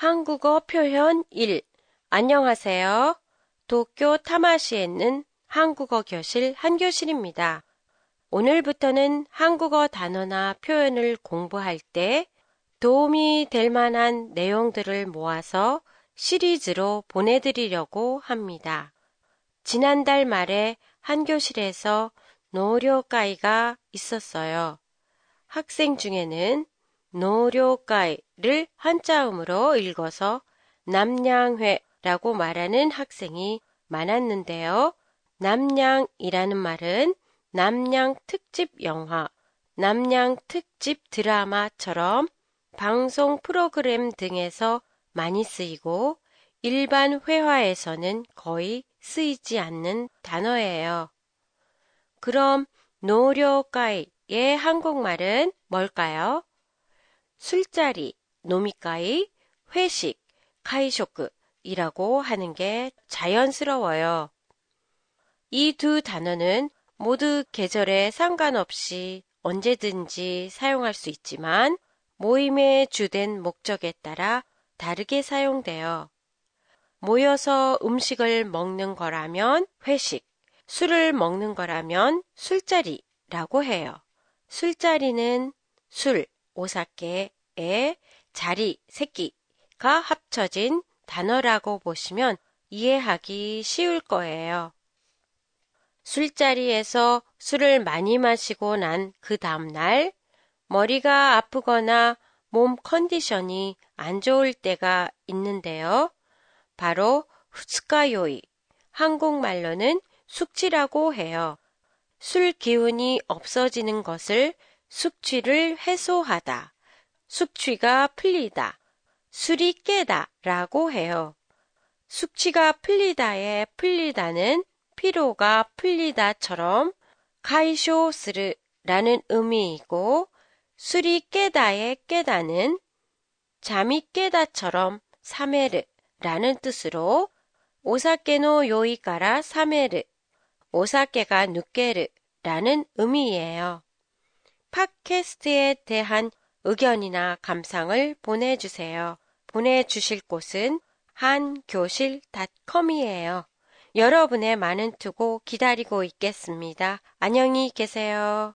한국어 표현 1. 안녕하세요. 도쿄 타마시에 있는 한국어 교실 한교실입니다. 오늘부터는 한국어 단어나 표현을 공부할 때 도움이 될 만한 내용들을 모아서 시리즈로 보내드리려고 합니다. 지난달 말에 한 교실에서 노료가이가 있었어요. 학생 중에는 노료가이를 한자음으로 읽어서 남양회라고 말하는 학생이 많았는데요. 남양이라는 말은 남양 특집 영화, 남양 특집 드라마처럼 방송 프로그램 등에서 많이 쓰이고 일반 회화에서는 거의 쓰이지 않는 단어예요. 그럼 노료가이의 한국말은 뭘까요? 술자리, 노미가이, 회식, 카이쇼크이라고 하는 게 자연스러워요. 이 두 단어는 모두 계절에 상관없이 언제든지 사용할 수 있지만 모임의 주된 목적에 따라 다르게 사용돼요. 모여서 음식을 먹는 거라면 회식, 술을 먹는 거라면 술자리라고 해요. 술자리는 술, 오사케의 자리, 새끼가 합쳐진 단어라고 보시면 이해하기 쉬울 거예요. 술자리에서 술을 많이 마시고 난 그 다음날 머리가 아프거나 몸 컨디션이 안 좋을 때가 있는데요. 바로 후스카요이, 한국말로는 숙취라고 해요. 술 기운이 없어지는 것을 숙취를 해소하다, 숙취가 풀리다, 술이 깨다 라고 해요. 숙취가 풀리다에 풀리다는 피로가 풀리다처럼 카이쇼스르라는 의미이고 술이 깨다에 깨다는 잠이 깨다처럼 사메르라는 뜻으로 오사케노 요이가라 사메르 오사케가 누케르라는 의미예요. 팟캐스트에 대한 의견이나 감상을 보내주세요. 보내주실 곳은 한교실닷컴이에요. 여러분의 많은 투고 기다리고 있겠습니다. 안녕히 계세요.